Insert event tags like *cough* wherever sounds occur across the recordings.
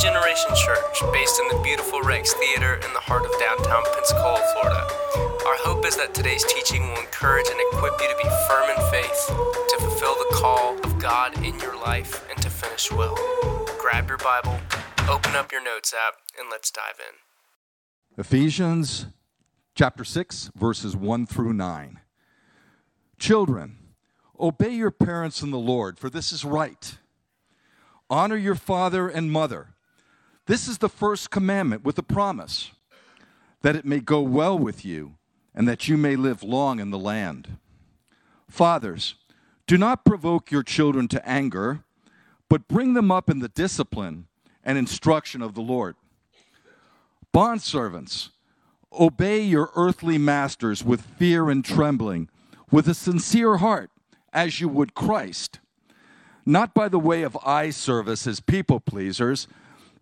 Generation Church, based in the beautiful Rex Theater in the heart of downtown Pensacola, Florida. Our hope is that today's teaching will encourage and equip you to be firm in faith, to fulfill the call of God in your life, and to finish well. Grab your Bible, open up your notes app, and let's dive in. Ephesians chapter 6, verses 1 through 9. Children, obey your parents in the Lord, for this is right. Honor your father and mother. This is the first commandment with a promise that it may go well with you and that you may live long in the land. Fathers, do not provoke your children to anger, but bring them up in the discipline and instruction of the Lord. Bondservants, obey your earthly masters with fear and trembling, with a sincere heart, as you would Christ not by the way of eye service as people pleasers,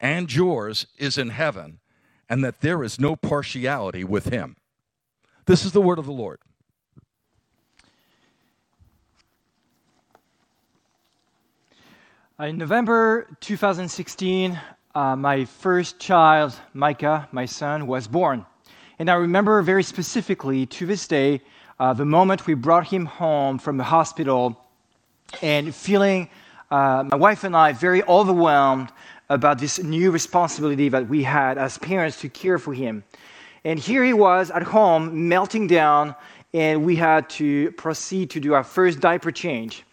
and yours is in heaven, and that there is no partiality with him. This is the word of the Lord. In November 2016, uh, my first child, Micah, my son, was born. And I remember very specifically to this day uh, the moment we brought him home from the hospital and feeling uh, my wife and I very overwhelmed about this new responsibility that we had as parents to care for him. And here he was at home melting down, and we had to proceed to do our first diaper change.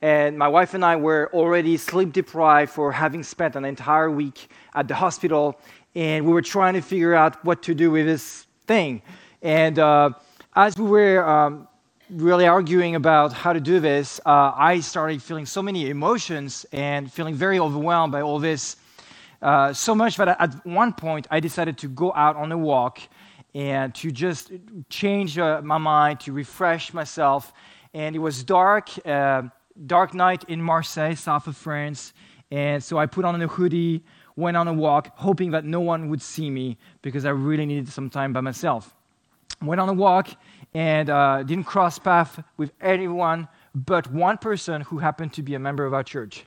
And my wife and I were already sleep deprived for having spent an entire week at the hospital, and we were trying to figure out what to do with this thing. And uh, as we were um, really arguing about how to do this, uh, I started feeling so many emotions and feeling very overwhelmed by all this. Uh, so much that at one point I decided to go out on a walk and to just change uh, my mind, to refresh myself. And it was dark, uh, dark night in Marseille, south of France. And so I put on a hoodie, went on a walk, hoping that no one would see me because I really needed some time by myself. Went on a walk and uh, didn't cross path with anyone but one person who happened to be a member of our church.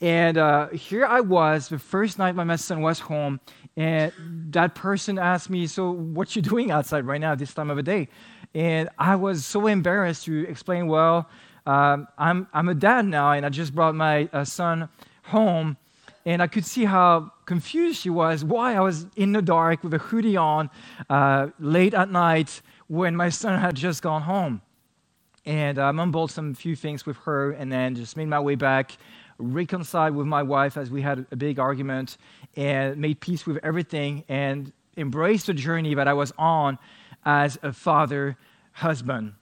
And uh, here I was, the first night my son was home, and that person asked me, "So, what you doing outside right now, this time of the day?" And I was so embarrassed to explain, "Well, um, I'm I'm a dad now, and I just brought my uh, son home." And I could see how confused she was. Why I was in the dark with a hoodie on, uh, late at night, when my son had just gone home. And I mumbled some few things with her and then just made my way back, reconciled with my wife as we had a big argument, and made peace with everything and embraced the journey that I was on as a father husband.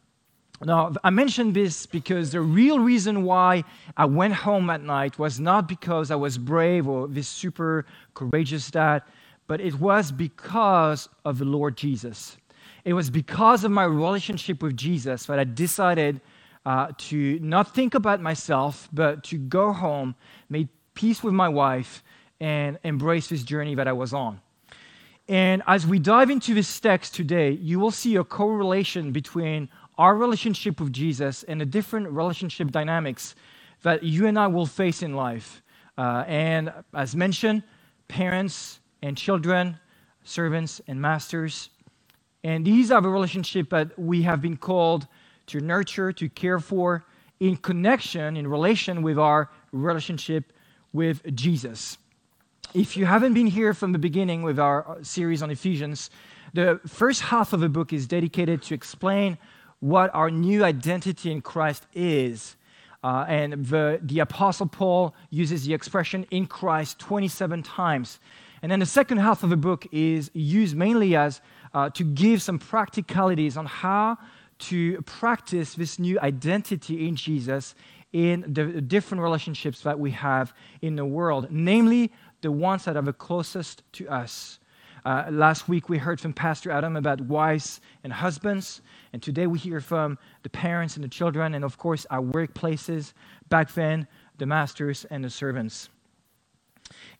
Now, I mentioned this because the real reason why I went home at night was not because I was brave or this super courageous dad, but it was because of the Lord Jesus. It was because of my relationship with Jesus that I decided uh, to not think about myself, but to go home, make peace with my wife, and embrace this journey that I was on. And as we dive into this text today, you will see a correlation between our relationship with Jesus and the different relationship dynamics that you and I will face in life. Uh, and as mentioned, parents and children, servants and masters, and these are the relationships that we have been called to nurture, to care for, in connection, in relation with our relationship with Jesus. If you haven't been here from the beginning with our uh, series on Ephesians, the first half of the book is dedicated to explain what our new identity in Christ is. Uh, and the, the Apostle Paul uses the expression in Christ 27 times. And then the second half of the book is used mainly as uh, to give some practicalities on how to practice this new identity in Jesus in the different relationships that we have in the world, namely the ones that are the closest to us. Uh, last week we heard from Pastor Adam about wives and husbands, and today we hear from the parents and the children, and of course our workplaces, back then, the masters and the servants.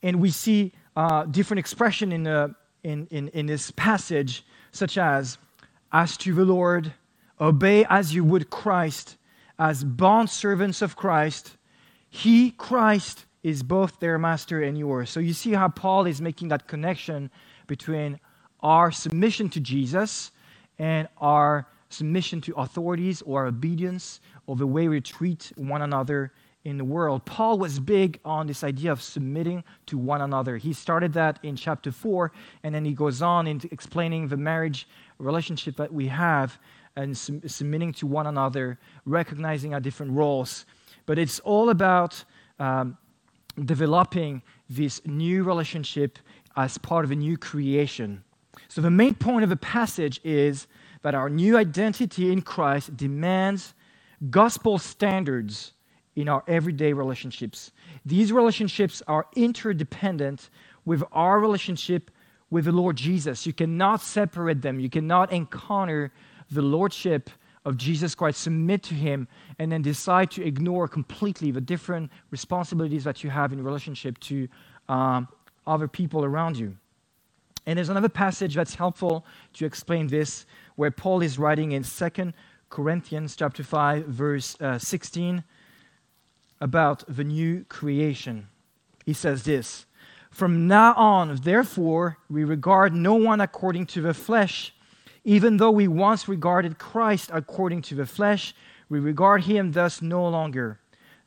And we see uh, different expression in, the, in, in, in this passage, such as, as to the Lord, obey as you would Christ, as bond servants of Christ. He, Christ, is both their master and yours. So you see how Paul is making that connection between our submission to Jesus and our submission to authorities or obedience or the way we treat one another in the world. Paul was big on this idea of submitting to one another. He started that in chapter 4, and then he goes on into explaining the marriage relationship that we have and sub- submitting to one another, recognizing our different roles. But it's all about um, developing this new relationship as part of a new creation. So, the main point of the passage is that our new identity in Christ demands gospel standards in our everyday relationships. These relationships are interdependent with our relationship with the Lord Jesus. You cannot separate them. You cannot encounter the lordship of Jesus Christ, submit to Him, and then decide to ignore completely the different responsibilities that you have in relationship to um, other people around you. And there's another passage that's helpful to explain this, where Paul is writing in 2 Corinthians chapter 5, verse uh, 16 about the new creation. He says this From now on, therefore, we regard no one according to the flesh. Even though we once regarded Christ according to the flesh, we regard him thus no longer.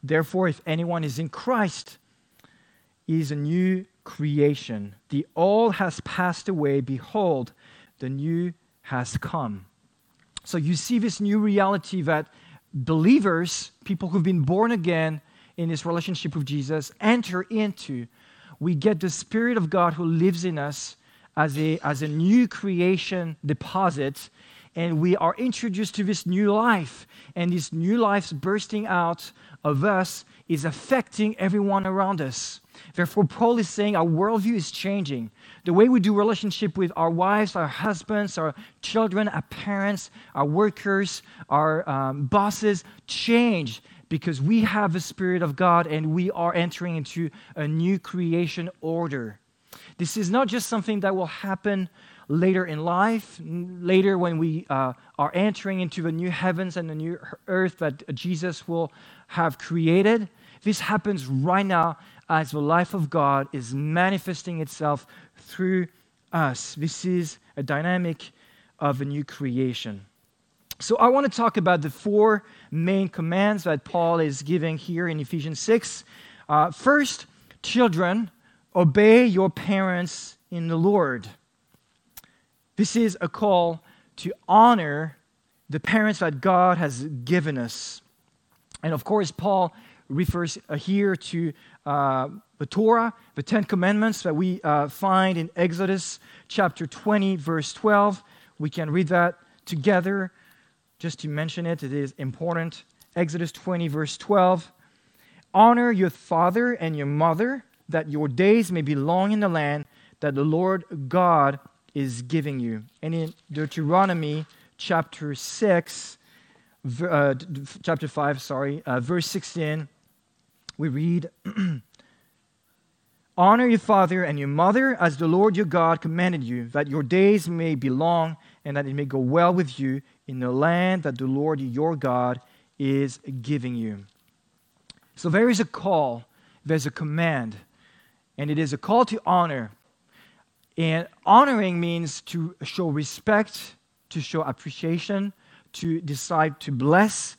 Therefore, if anyone is in Christ, he is a new creation. The old has passed away. Behold, the new has come. So you see this new reality that believers, people who've been born again in this relationship with Jesus, enter into. We get the Spirit of God who lives in us as a, as a new creation deposit, and we are introduced to this new life. And this new life's bursting out of us is affecting everyone around us. Therefore, Paul is saying our worldview is changing. The way we do relationship with our wives, our husbands, our children, our parents, our workers, our um, bosses change because we have the Spirit of God and we are entering into a new creation order. This is not just something that will happen later in life, later when we uh, are entering into the new heavens and the new earth that Jesus will have created. This happens right now as the life of God is manifesting itself through us. This is a dynamic of a new creation. So, I want to talk about the four main commands that Paul is giving here in Ephesians 6. Uh, first, children, obey your parents in the Lord. This is a call to honor the parents that God has given us. And of course, Paul refers here to uh, the Torah, the Ten Commandments that we uh, find in Exodus chapter 20, verse 12. We can read that together. Just to mention it, it is important. Exodus 20, verse 12. Honor your father and your mother, that your days may be long in the land that the Lord God is giving you. And in Deuteronomy chapter 6, uh, chapter 5, sorry, uh, verse 16, we read, *clears throat* Honor your father and your mother as the Lord your God commanded you, that your days may be long and that it may go well with you in the land that the Lord your God is giving you. So there is a call, there's a command, and it is a call to honor. And honoring means to show respect, to show appreciation, to decide to bless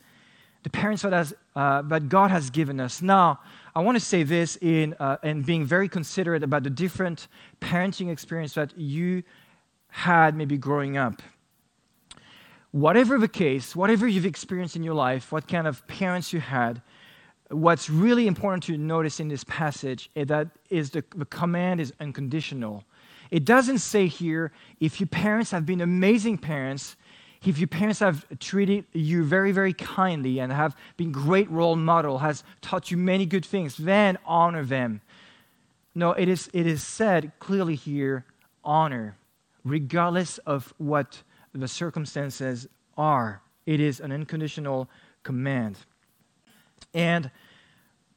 the parents that, has, uh, that God has given us. Now, I want to say this in, uh, in being very considerate about the different parenting experience that you had maybe growing up whatever the case, whatever you've experienced in your life, what kind of parents you had, what's really important to notice in this passage is that is the, the command is unconditional. It doesn't say here if your parents have been amazing parents, if your parents have treated you very, very kindly and have been great role model, has taught you many good things, then honor them. No, it is, it is said clearly here honor, regardless of what the circumstances are. It is an unconditional command. And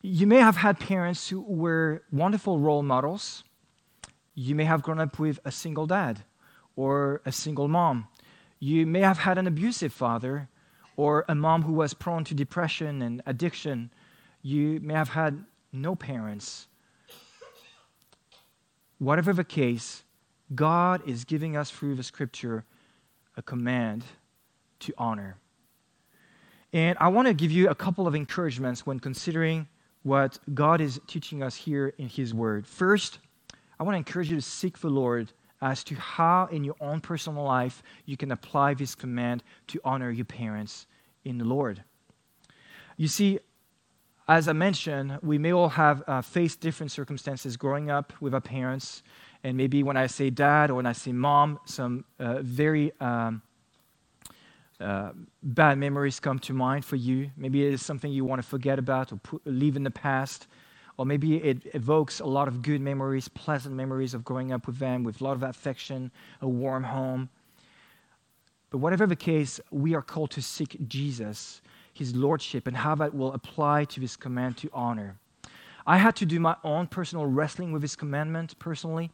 you may have had parents who were wonderful role models. You may have grown up with a single dad or a single mom. You may have had an abusive father or a mom who was prone to depression and addiction. You may have had no parents. Whatever the case, God is giving us through the scripture a command to honor. And I want to give you a couple of encouragements when considering what God is teaching us here in His Word. First, I want to encourage you to seek the Lord as to how, in your own personal life, you can apply this command to honor your parents in the Lord. You see, as I mentioned, we may all have uh, faced different circumstances growing up with our parents. And maybe when I say dad or when I say mom, some uh, very um, uh, bad memories come to mind for you. Maybe it is something you want to forget about or put, leave in the past. Or maybe it evokes a lot of good memories, pleasant memories of growing up with them, with a lot of affection, a warm home. But whatever the case, we are called to seek Jesus, his lordship, and how that will apply to this command to honor. I had to do my own personal wrestling with this commandment personally.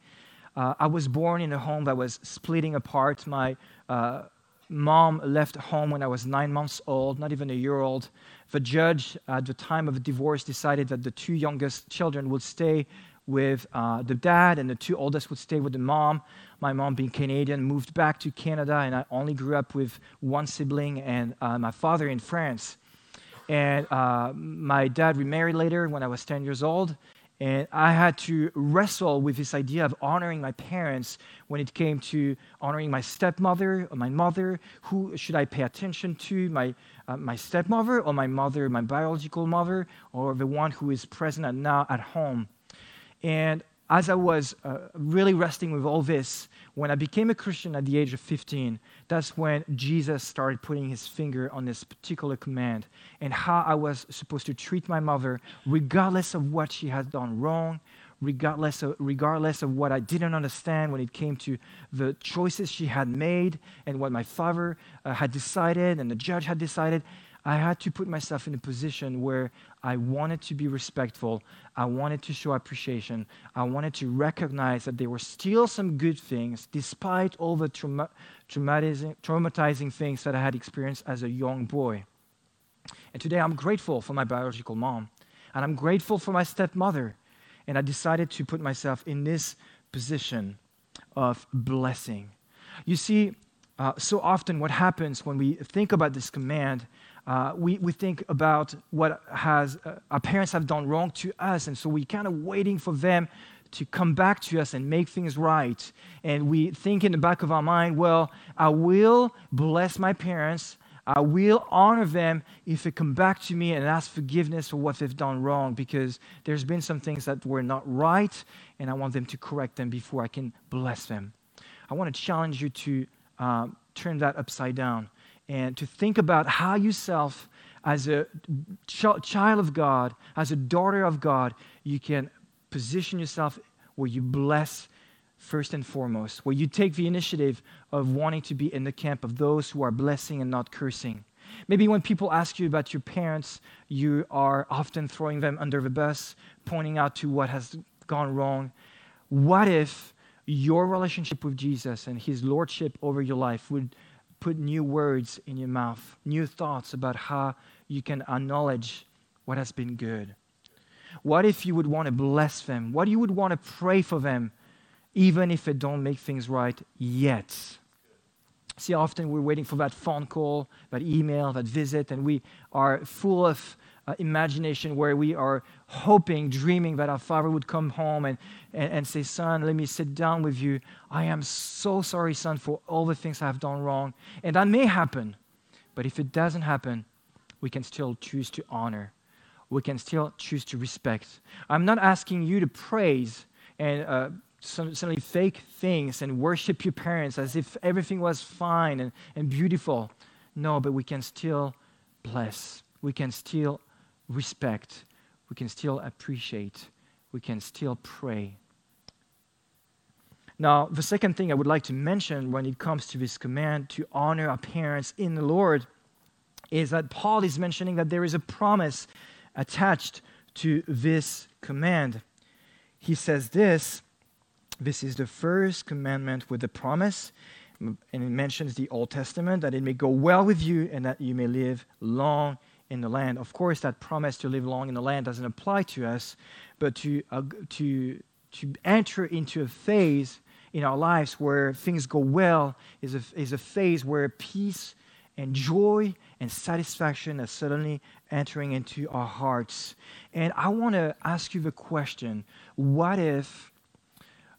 Uh, I was born in a home that was splitting apart. My uh, mom left home when I was nine months old, not even a year old. The judge at the time of the divorce decided that the two youngest children would stay with uh, the dad and the two oldest would stay with the mom. My mom, being Canadian, moved back to Canada, and I only grew up with one sibling and uh, my father in France. And uh, my dad remarried later when I was 10 years old. And I had to wrestle with this idea of honoring my parents when it came to honoring my stepmother or my mother. Who should I pay attention to? My, uh, my stepmother or my mother, my biological mother, or the one who is present now at home? And as I was uh, really wrestling with all this, when I became a Christian at the age of 15, that's when Jesus started putting his finger on this particular command and how I was supposed to treat my mother, regardless of what she had done wrong, regardless of, regardless of what I didn't understand when it came to the choices she had made and what my father uh, had decided and the judge had decided. I had to put myself in a position where I wanted to be respectful. I wanted to show appreciation. I wanted to recognize that there were still some good things, despite all the trauma- traumatizing, traumatizing things that I had experienced as a young boy. And today I'm grateful for my biological mom, and I'm grateful for my stepmother. And I decided to put myself in this position of blessing. You see, uh, so often what happens when we think about this command uh, we, we think about what has uh, our parents have done wrong to us, and so we're kind of waiting for them to come back to us and make things right. And we think in the back of our mind, well, I will bless my parents. I will honor them if they come back to me and ask forgiveness for what they've done wrong because there's been some things that were not right and I want them to correct them before I can bless them. I want to challenge you to uh, turn that upside down and to think about how yourself, as a ch- child of God, as a daughter of God, you can position yourself where you bless first and foremost, where you take the initiative of wanting to be in the camp of those who are blessing and not cursing. Maybe when people ask you about your parents, you are often throwing them under the bus, pointing out to what has gone wrong. What if your relationship with Jesus and his lordship over your life would put new words in your mouth, new thoughts about how you can acknowledge what has been good? What if you would want to bless them? What you would want to pray for them, even if it don't make things right yet? See, often we're waiting for that phone call, that email, that visit, and we are full of uh, imagination where we are hoping, dreaming that our father would come home and, and, and say, Son, let me sit down with you. I am so sorry, son, for all the things I've done wrong. And that may happen. But if it doesn't happen, we can still choose to honor. We can still choose to respect. I'm not asking you to praise and uh, suddenly fake things and worship your parents as if everything was fine and, and beautiful. No, but we can still bless. We can still respect, we can still appreciate, we can still pray. Now, the second thing I would like to mention when it comes to this command to honor our parents in the Lord is that Paul is mentioning that there is a promise attached to this command. He says this this is the first commandment with a promise, and it mentions the Old Testament that it may go well with you and that you may live long in the land. Of course, that promise to live long in the land doesn't apply to us, but to, uh, to, to enter into a phase in our lives where things go well is a, is a phase where peace and joy and satisfaction are suddenly entering into our hearts. And I want to ask you the question what if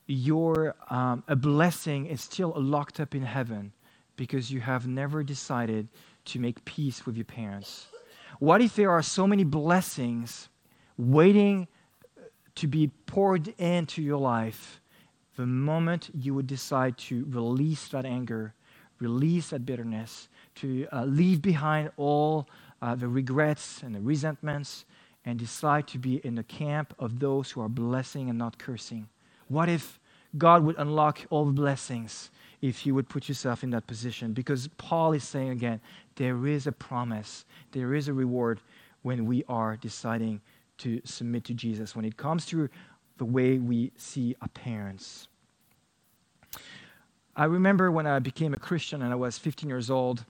your um, a blessing is still locked up in heaven because you have never decided to make peace with your parents? What if there are so many blessings waiting to be poured into your life the moment you would decide to release that anger, release that bitterness, to uh, leave behind all uh, the regrets and the resentments, and decide to be in the camp of those who are blessing and not cursing? What if God would unlock all the blessings if you would put yourself in that position? Because Paul is saying again, there is a promise, there is a reward when we are deciding to submit to Jesus, when it comes to the way we see our parents. I remember when I became a Christian and I was 15 years old,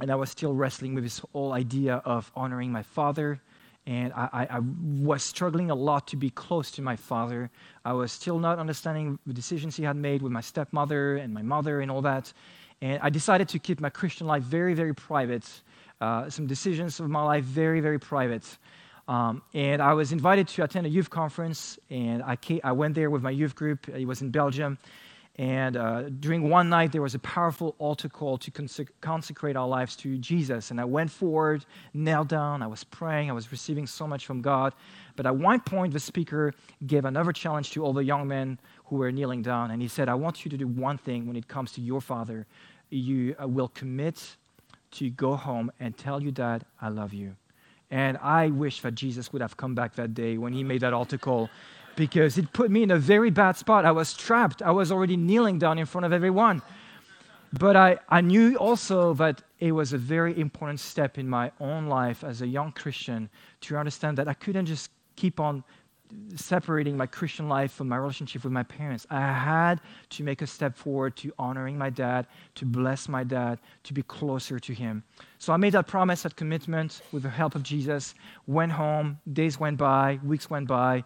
and I was still wrestling with this whole idea of honoring my father. And I, I, I, was struggling a lot to be close to my father. I was still not understanding the decisions he had made with my stepmother and my mother and all that. And I decided to keep my Christian life very, very private. Uh, some decisions of my life very, very private. Um, and I was invited to attend a youth conference, and I, came, I went there with my youth group. It was in Belgium. And uh, during one night, there was a powerful altar call to consec- consecrate our lives to Jesus. And I went forward, knelt down, I was praying, I was receiving so much from God. But at one point, the speaker gave another challenge to all the young men who were kneeling down. And he said, I want you to do one thing when it comes to your father. You uh, will commit to go home and tell your dad, I love you. And I wish that Jesus would have come back that day when he made that altar call because it put me in a very bad spot. I was trapped. I was already kneeling down in front of everyone. But I, I knew also that it was a very important step in my own life as a young Christian to understand that I couldn't just keep on separating my Christian life from my relationship with my parents. I had to make a step forward to honoring my dad, to bless my dad, to be closer to him. So I made that promise, that commitment with the help of Jesus, went home, days went by, weeks went by,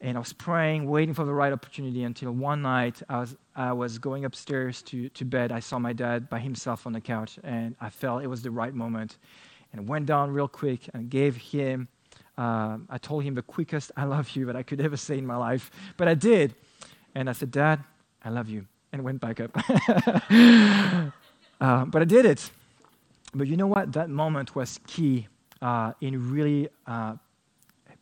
and I was praying, waiting for the right opportunity until one night I was, I was going upstairs to, to bed. I saw my dad by himself on the couch, and I felt it was the right moment. And went down real quick and gave him, um, I told him the quickest I love you that I could ever say in my life. But I did. And I said, Dad, I love you. And went back up. uh, *laughs* but I did it. But you know what? That moment was key uh, in really uh,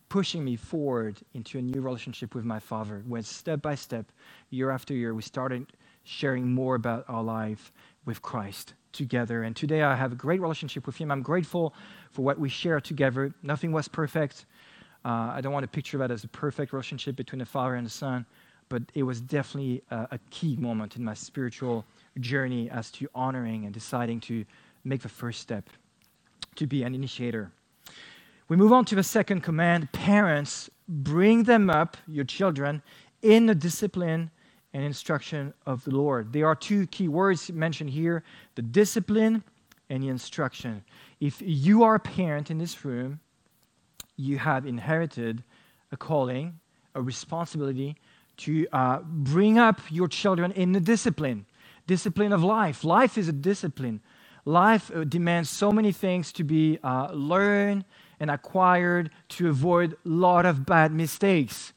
pushing me forward into a new relationship with my father when step by step year after year we started sharing more about our life with christ together. And today i have a great relationship with him. I'm grateful for what we share together. Nothing was perfect. Uh, i don't want to picture that as a perfect relationship between the father and the son but it was definitely a, a key moment in my spiritual journey as to honoring and deciding to make the first step to be an initiator. We move on to the second command parents, bring them up, your children, in the discipline and instruction of the Lord. There are two key words mentioned here the discipline and the instruction. If you are a parent in this room, you have inherited a calling, a responsibility to uh, bring up your children in the discipline, discipline of life. Life is a discipline. Life uh, demands so many things to be uh, learned and acquired to avoid a lot of bad mistakes.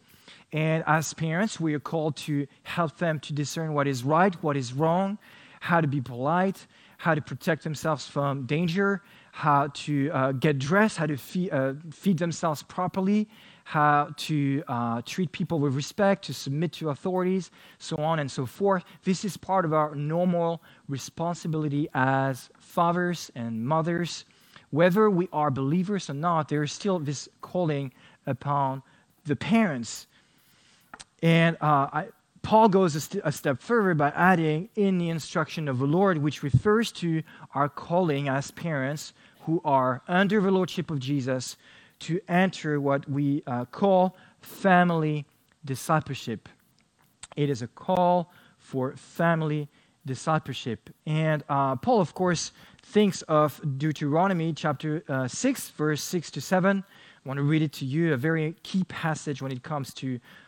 And as parents, we are called to help them to discern what is right, what is wrong, how to be polite, how to protect themselves from danger, how to uh, get dressed, how to feed, uh, feed themselves properly, how to uh, treat people with respect, to submit to authorities, so on and so forth. This is part of our normal responsibility as fathers and mothers whether we are believers or not, there is still this calling upon the parents. And uh, I, Paul goes a, st- a, step further by adding in the instruction of the Lord, which refers to our calling as parents who are under the lordship of Jesus to enter what we uh, call family discipleship. It is a call for family discipleship. And uh, Paul, of course, thinks of Deuteronomy chapter uh, 6, verse 6 to 7. I want to read it to you, a very key passage when it comes to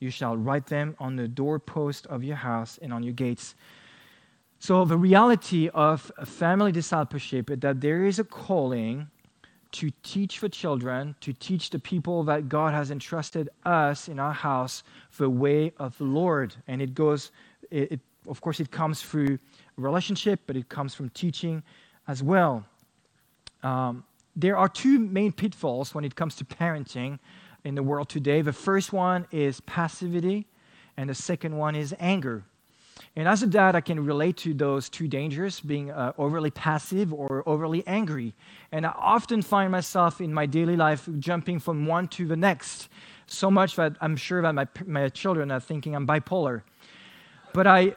You shall write them on the doorpost of your house and on your gates. So, the reality of family discipleship is that there is a calling to teach the children, to teach the people that God has entrusted us in our house the way of the Lord. And it goes, it, it, of course, it comes through relationship, but it comes from teaching as well. Um, there are two main pitfalls when it comes to parenting in the world today. The first one is passivity, and the second one is anger. And as a dad, I can relate to those two dangers being uh, overly passive or overly angry. And I often find myself in my daily life jumping from one to the next, so much that I'm sure that my, my children are thinking I'm bipolar. But I,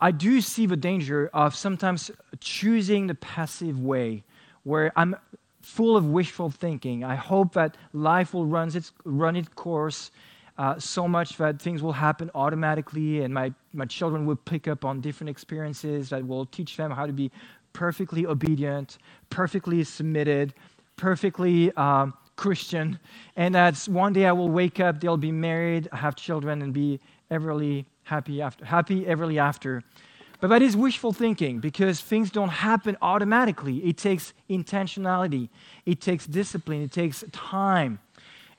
I do see the danger of sometimes choosing the passive way, where I'm full of wishful thinking. I hope that life will run its, run its course uh, so much that things will happen automatically and my, my children will pick up on different experiences that will teach them how to be perfectly obedient, perfectly submitted, perfectly um, Christian. And that one day I will wake up, they'll be married, have children, and be everly happy after, happy everly after. But that is wishful thinking because things don't happen automatically. It takes intentionality, it takes discipline, it takes time.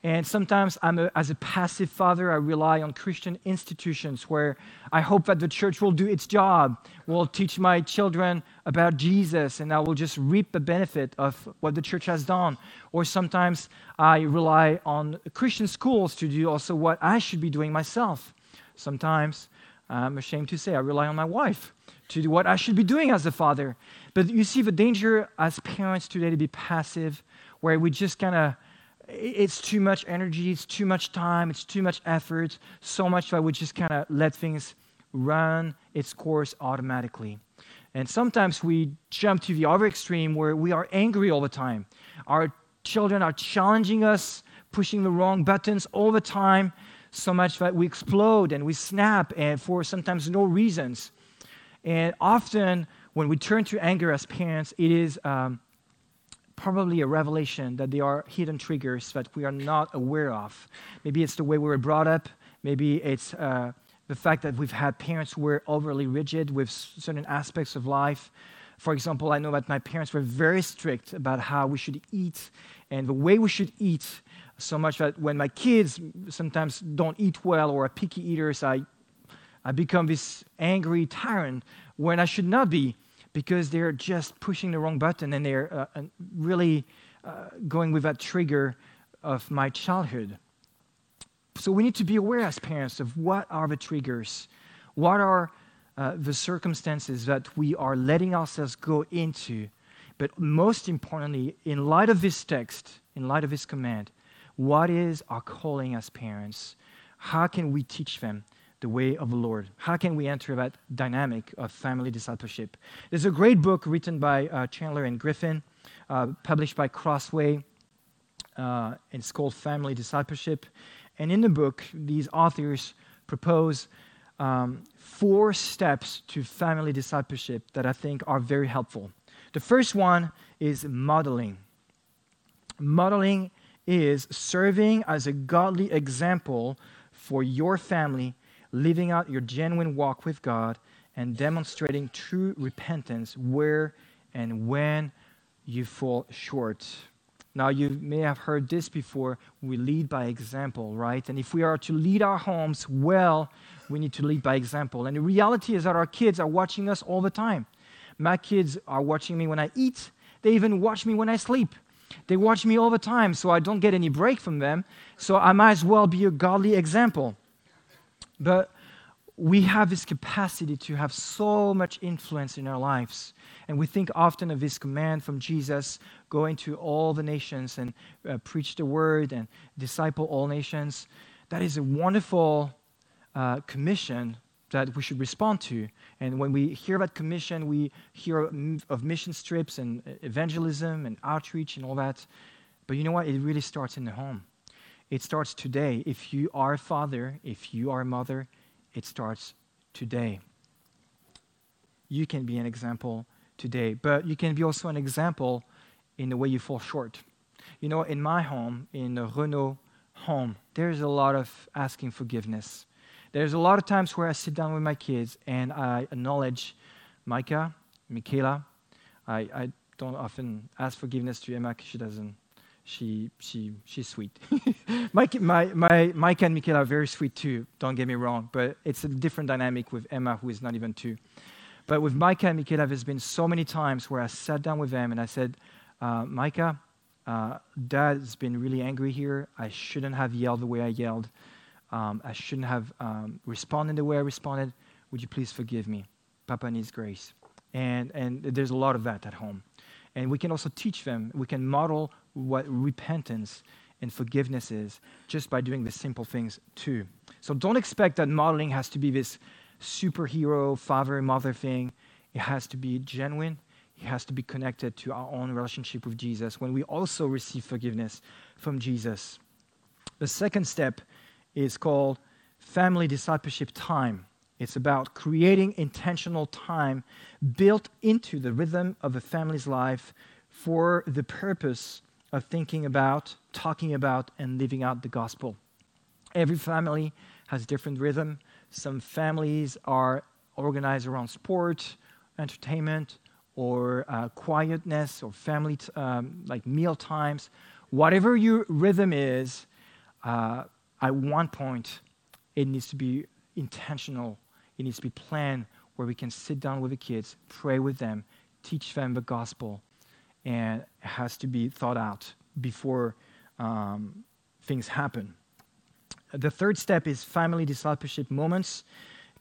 And sometimes, I'm a, as a passive father, I rely on Christian institutions where I hope that the church will do its job, will teach my children about Jesus, and I will just reap the benefit of what the church has done. Or sometimes I rely on Christian schools to do also what I should be doing myself. Sometimes I'm ashamed to say, I rely on my wife to do what I should be doing as a father. But you see the danger as parents today to be passive, where we just kind of, it's too much energy, it's too much time, it's too much effort, so much that we just kind of let things run its course automatically. And sometimes we jump to the other extreme where we are angry all the time. Our children are challenging us, pushing the wrong buttons all the time so much that we explode and we snap and for sometimes no reasons. And often when we turn to anger as parents, it is um, probably a revelation that there are hidden triggers that we are not aware of. Maybe it's the way we were brought up. Maybe it's uh, the fact that we've had parents who were overly rigid with certain aspects of life. For example, I know that my parents were very strict about how we should eat and the way we should eat so much that when my kids sometimes don't eat well or are picky eaters, I, I become this angry tyrant when I should not be because they're just pushing the wrong button and they're uh, really uh, going with that trigger of my childhood. So we need to be aware as parents of what are the triggers, what are uh, the circumstances that we are letting ourselves go into. But most importantly, in light of this text, in light of this command, what is our calling as parents? How can we teach them the way of the Lord? How can we enter that dynamic of family discipleship? There's a great book written by uh, Chandler and Griffin, uh, published by Crossway. Uh, it's called Family Discipleship. And in the book, these authors propose um, four steps to family discipleship that I think are very helpful. The first one is modeling. Modeling is serving as a godly example for your family, living out your genuine walk with God, and demonstrating true repentance where and when you fall short. Now, you may have heard this before. We lead by example, right? And if we are to lead our homes well, we need to lead by example. And the reality is that our kids are watching us all the time. My kids are watching me when I eat, they even watch me when I sleep. They watch me all the time, so I don't get any break from them. So I might as well be a godly example. But we have this capacity to have so much influence in our lives. And we think often of this command from Jesus go into all the nations and uh, preach the word and disciple all nations. That is a wonderful uh, commission that we should respond to. And when we hear about commission, we hear of mission trips and uh, evangelism and outreach and all that. But you know what? It really starts in the home. It starts today. If you are a father, if you are a mother, it starts today. You can be an example today, but you can be also an example in the way you fall short. You know, in my home, in the Renaud home, there's a lot of asking forgiveness. There's a lot of times where I sit down with my kids and I acknowledge Micah, Michaela. I, I don't often ask forgiveness to Emma because she doesn't. She, she, she's sweet. *laughs* my, my, my, Micah and Michaela are very sweet too, don't get me wrong, but it's a different dynamic with Emma, who is not even two. But with Micah and Michaela, there's been so many times where I sat down with them and I said, uh, Micah, uh, Dad's been really angry here. I shouldn't have yelled the way I yelled. Um, I shouldn't have um, responded the way I responded. Would you please forgive me? Papa needs grace. And, and there's a lot of that at home. And we can also teach them, we can model what repentance and forgiveness is just by doing the simple things too. So don't expect that modeling has to be this superhero, father, and mother thing. It has to be genuine. It has to be connected to our own relationship with Jesus when we also receive forgiveness from Jesus. The second step is called family discipleship time. It's about creating intentional time built into the rhythm of a family's life for the purpose of thinking about, talking about, and living out the gospel. Every family has different rhythm. Some families are organized around sport, entertainment, or uh, quietness, or family t- um, like meal times. Whatever your rhythm is, uh, at one point, it needs to be intentional. It needs to be planned where we can sit down with the kids, pray with them, teach them the gospel, and it has to be thought out before um, things happen. The third step is family discipleship moments,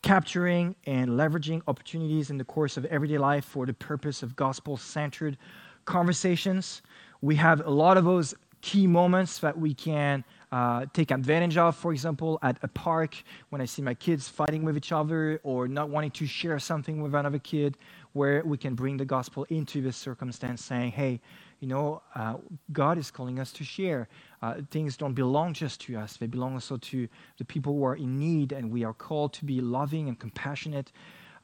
capturing and leveraging opportunities in the course of everyday life for the purpose of gospel centered conversations. We have a lot of those key moments that we can uh, take advantage of, for example, at a park when I see my kids fighting with each other or not wanting to share something with another kid, where we can bring the gospel into this circumstance, saying, hey, you know, uh, God is calling us to share. Uh, things don't belong just to us, they belong also to the people who are in need, and we are called to be loving and compassionate.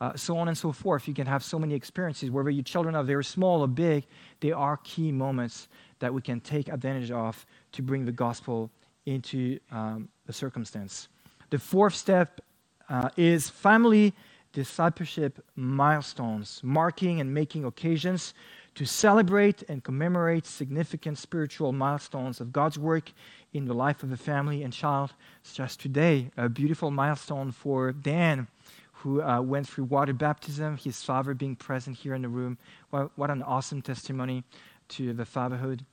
Uh, so on and so forth. You can have so many experiences, whether your children are very small or big, they are key moments that we can take advantage of to bring the gospel into um, the circumstance. The fourth step uh, is family discipleship milestones, marking and making occasions to celebrate and commemorate significant spiritual milestones of God's work in the life of a family and child. It's just today, a beautiful milestone for Dan, who uh, went through water baptism, his father being present here in the room. What an awesome testimony to the fatherhood.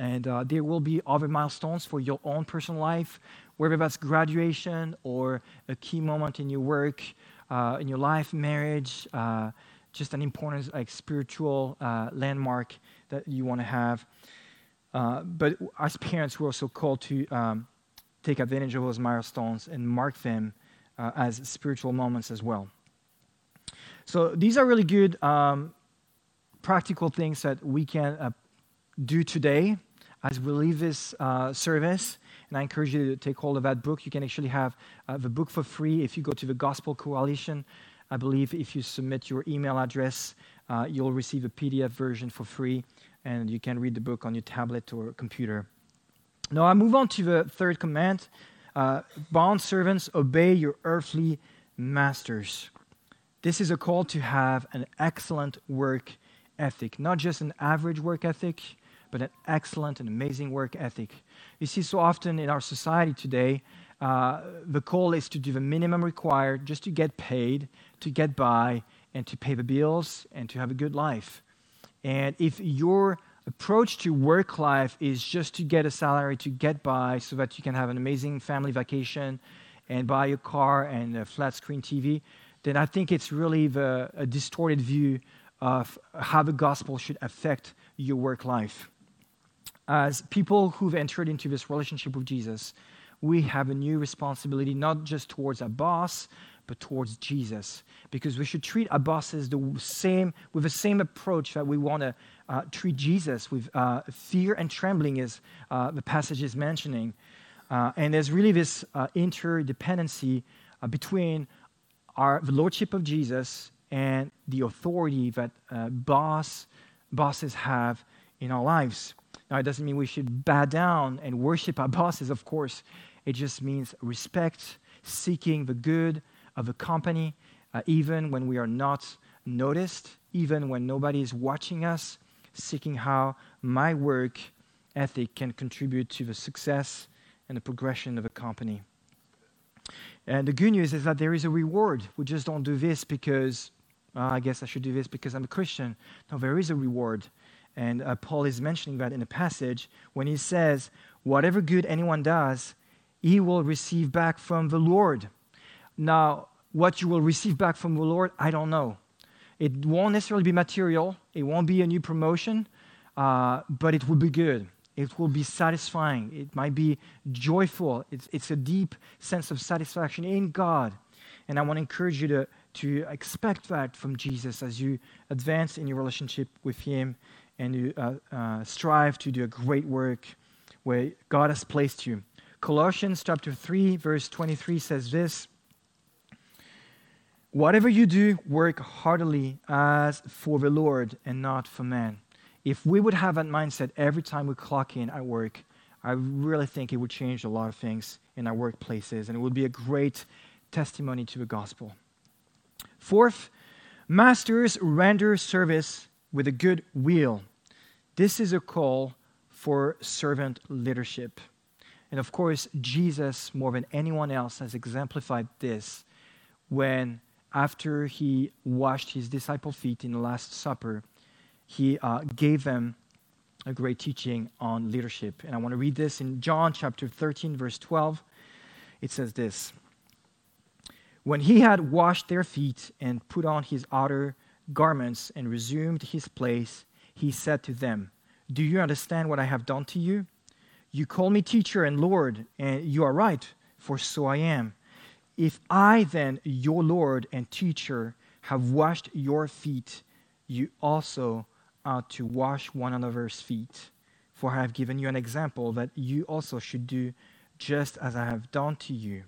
And uh, there will be other milestones for your own personal life, whether that's graduation or a key moment in your work, uh, in your life, marriage, uh, just an important like spiritual uh, landmark that you want to have. Uh, but as parents, we're also called to um, take advantage of those milestones and mark them uh, as spiritual moments as well. So these are really good um, practical things that we can do today as we leave this uh, service. And I encourage you to take hold of that book. You can actually have uh, the book for free if you go to the Gospel Coalition. I believe if you submit your email address, uh, you'll receive a PDF version for free, and you can read the book on your tablet or computer. Now, I move on to the third command uh, Bond servants, obey your earthly masters. This is a call to have an excellent work ethic, not just an average work ethic, but an excellent and amazing work ethic. You see, so often in our society today, uh, the call is to do the minimum required just to get paid, to get by, and to pay the bills, and to have a good life. And if your approach to work life is just to get a salary, to get by, so that you can have an amazing family vacation and buy a car and a flat screen TV, then I think it's really the, a distorted view of how the gospel should affect your work life. As people who've entered into this relationship with Jesus, we have a new responsibility, not just towards our boss, but towards Jesus. Because we should treat our bosses the same, with the same approach that we want to uh, treat Jesus with uh, fear and trembling, as uh, the passage is mentioning. Uh, and there's really this uh, interdependency uh, between our, the lordship of Jesus and the authority that boss, bosses have in our lives. Now, it doesn't mean we should bow down and worship our bosses, of course. It just means respect, seeking the good of a company, uh, even when we are not noticed, even when nobody is watching us, seeking how my work ethic can contribute to the success and the progression of a company. And the good news is that there is a reward. We just don't do this because, uh, I guess I should do this because I'm a Christian. No, there is a reward. And uh, Paul is mentioning that in a passage when he says, Whatever good anyone does, he will receive back from the Lord. Now, what you will receive back from the Lord, I don't know. It won't necessarily be material, it won't be a new promotion, uh, but it will be good. It will be satisfying. It might be joyful. It's, it's a deep sense of satisfaction in God. And I want to encourage you to, to expect that from Jesus as you advance in your relationship with Him and you uh, uh, strive to do a great work where God has placed you. Colossians chapter 3, verse 23 says this Whatever you do, work heartily as for the Lord and not for man. If we would have that mindset every time we clock in at work, I really think it would change a lot of things in our workplaces and it would be a great testimony to the gospel. Fourth, masters render service with a good will. This is a call for servant leadership. And of course, Jesus, more than anyone else, has exemplified this when, after he washed his disciples' feet in the Last Supper, he uh, gave them a great teaching on leadership. And I want to read this in John chapter 13, verse 12. It says this When he had washed their feet and put on his outer garments and resumed his place, he said to them, Do you understand what I have done to you? You call me teacher and Lord, and you are right, for so I am. If I then, your Lord and teacher, have washed your feet, you also ought to wash one another's feet. For I have given you an example that you also should do just as I have done to you.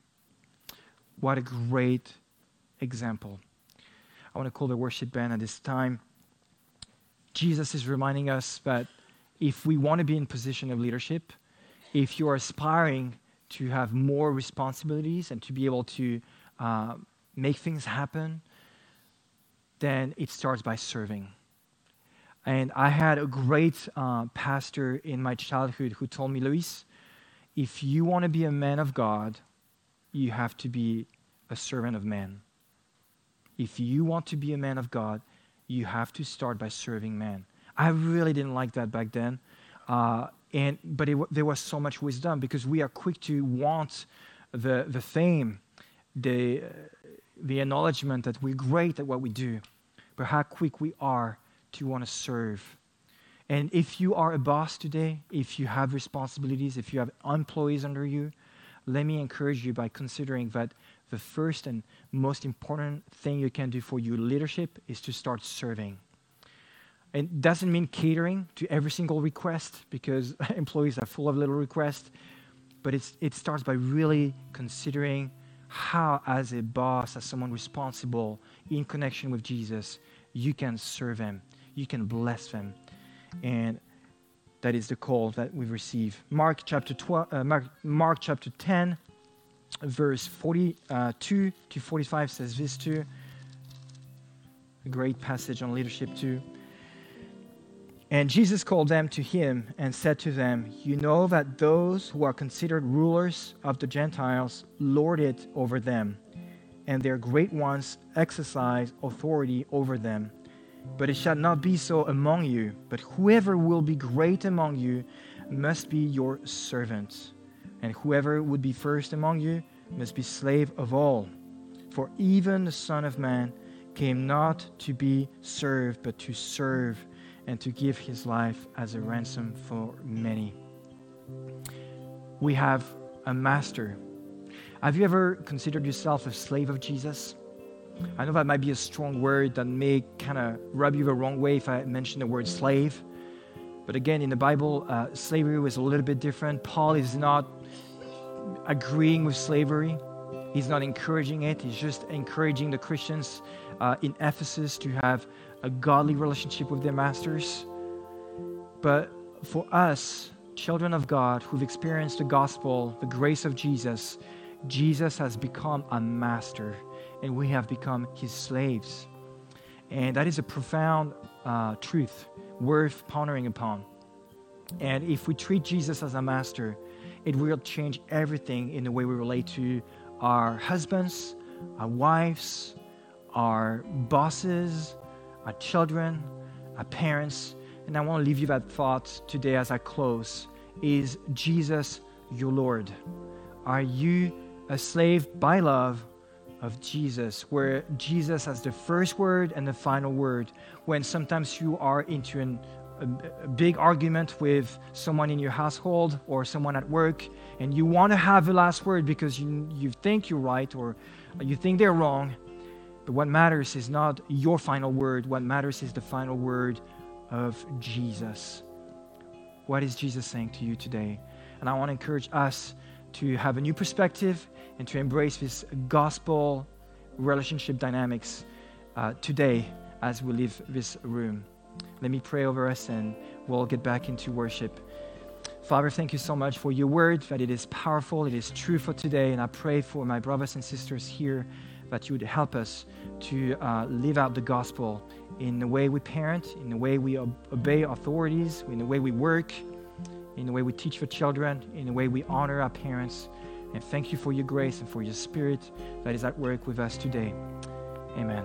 What a great example. I want to call the worship band at this time. Jesus is reminding us that if we want to be in position of leadership, if you're aspiring to have more responsibilities and to be able to uh, make things happen, then it starts by serving. And I had a great uh, pastor in my childhood who told me, Loïs, if you want to be a man of God, you have to be a servant of man. If you want to be a man of God, you have to start by serving man. I really didn't like that back then. Uh, and, but it, there was so much wisdom because we are quick to want the, the fame, the, the acknowledgement that we're great at what we do, but how quick we are to want to serve. And if you are a boss today, if you have responsibilities, if you have employees under you, let me encourage you by considering that the first and most important thing you can do for your leadership is to start serving. It doesn't mean catering to every single request because *laughs* employees are full of little requests, but it starts by really considering how, as a boss, as someone responsible in connection with Jesus, you can serve Him, you can bless Him. And that is the call that we receive. Mark chapter 12, uh, Mark, Mark chapter 10, verse 42 uh, to 45 says this too. A great passage on leadership too. And Jesus called them to him and said to them, You know that those who are considered rulers of the Gentiles lord it over them, and their great ones exercise authority over them. But it shall not be so among you, but whoever will be great among you must be your servant, and whoever would be first among you must be slave of all. For even the Son of Man came not to be served, but to serve and to give his life as a ransom for many. We have a master. Have you ever considered yourself a slave of Jesus? I know that might be a strong word that may kind of rub you the wrong way if I mention the word slave. But again, in the Bible, uh, slavery was a little bit different. Paul is not agreeing with slavery, he's not encouraging it. He's just encouraging the Christians uh, in Ephesus to have a godly relationship with their masters. But for us, children of God who've experienced the gospel, the grace of Jesus, Jesus has become a master and we have become his slaves. And that is a profound uh, truth worth pondering upon. And if we treat Jesus as a master, it will change everything in the way we relate to our husbands, our wives, our bosses, our children, our parents. And I want to leave you that thought today as I close. Is Jesus your Lord? Are you a slave by love of Jesus, where Jesus has the first word and the final word? When sometimes you are into an, a big argument with someone in your household or someone at work, and you want to have the last word because you, you think you're right or you think they're wrong, but what matters is not your final word, what matters is the final word of Jesus. What is Jesus saying to you today? And I want to encourage us to have a new perspective and to embrace this gospel relationship dynamics uh, today as we leave this room. Let me pray over us and we'll get back into worship. Father, thank you so much for your word, that it is powerful, it is true for today. And I pray for my brothers and sisters here that you would help us to uh, live out the gospel in the way we parent, in the way we ob- obey authorities, in the way we work, in the way we teach for children, in the way we honor our parents. And thank you for your grace and for your spirit that is at work with us today. Amen.